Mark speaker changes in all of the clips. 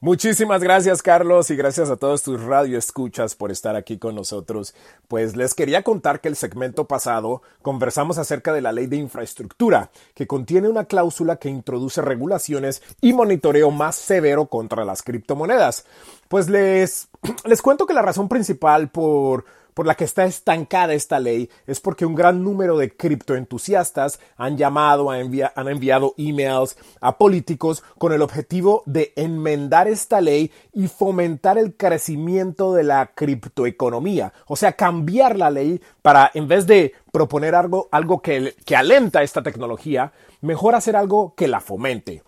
Speaker 1: Muchísimas gracias Carlos y gracias a todos tus radioescuchas por estar aquí con nosotros. Pues les quería contar que el segmento pasado conversamos acerca de la ley de infraestructura, que contiene una cláusula que introduce regulaciones y monitoreo más severo contra las criptomonedas. Pues les, les cuento que la razón principal por por la que está estancada esta ley es porque un gran número de criptoentusiastas han llamado, han enviado emails a políticos con el objetivo de enmendar esta ley y fomentar el crecimiento de la criptoeconomía. O sea, cambiar la ley para, en vez de proponer algo, algo que, que alenta esta tecnología, mejor hacer algo que la fomente.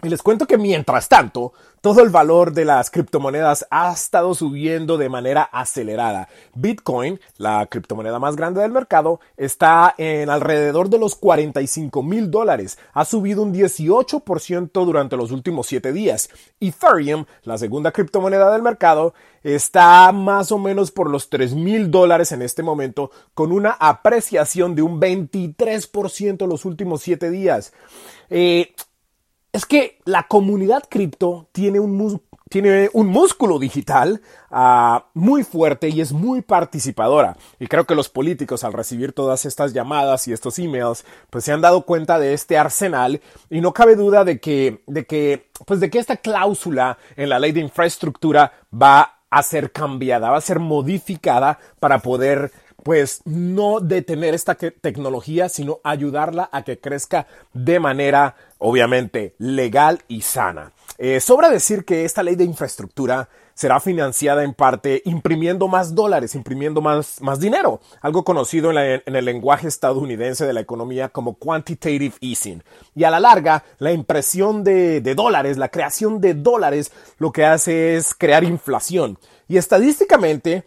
Speaker 1: Y les cuento que mientras tanto, todo el valor de las criptomonedas ha estado subiendo de manera acelerada. Bitcoin, la criptomoneda más grande del mercado, está en alrededor de los 45 mil dólares. Ha subido un 18% durante los últimos 7 días. Ethereum, la segunda criptomoneda del mercado, está más o menos por los 3 mil dólares en este momento, con una apreciación de un 23% los últimos 7 días. Eh, es que la comunidad cripto tiene un, tiene un músculo digital uh, muy fuerte y es muy participadora. Y creo que los políticos al recibir todas estas llamadas y estos emails, pues se han dado cuenta de este arsenal y no cabe duda de que, de que, pues de que esta cláusula en la ley de infraestructura va a ser cambiada, va a ser modificada para poder pues no detener esta tecnología, sino ayudarla a que crezca de manera, obviamente, legal y sana. Eh, sobra decir que esta ley de infraestructura será financiada en parte imprimiendo más dólares, imprimiendo más, más dinero, algo conocido en, el lenguaje estadounidense de la economía como quantitative easing. Y a la larga, la impresión de, de dólares, la creación de dólares, lo que hace es crear inflación. Y estadísticamente,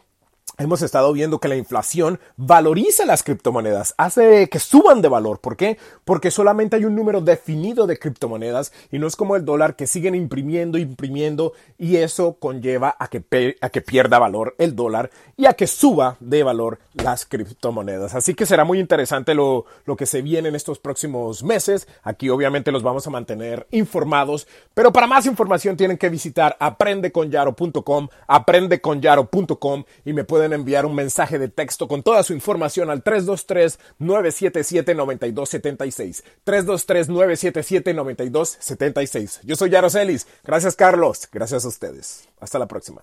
Speaker 1: hemos estado viendo que la inflación valoriza las criptomonedas, hace que suban de valor. ¿Por qué? Porque solamente hay un número definido de criptomonedas y no es como el dólar que siguen imprimiendo, imprimiendo y eso conlleva a que, a que pierda valor el dólar y a que suba de valor las criptomonedas. Así que será muy interesante lo, lo que se viene en estos próximos meses. Aquí obviamente los vamos a mantener informados, pero para más información tienen que visitar aprendeconyaro.com, aprendeconyaro.com y me pueden enviar un mensaje de texto con toda su información al 323-977-9276. 323-977-9276. Yo soy Yaro Celis. Gracias, Carlos. Gracias a ustedes. Hasta la próxima.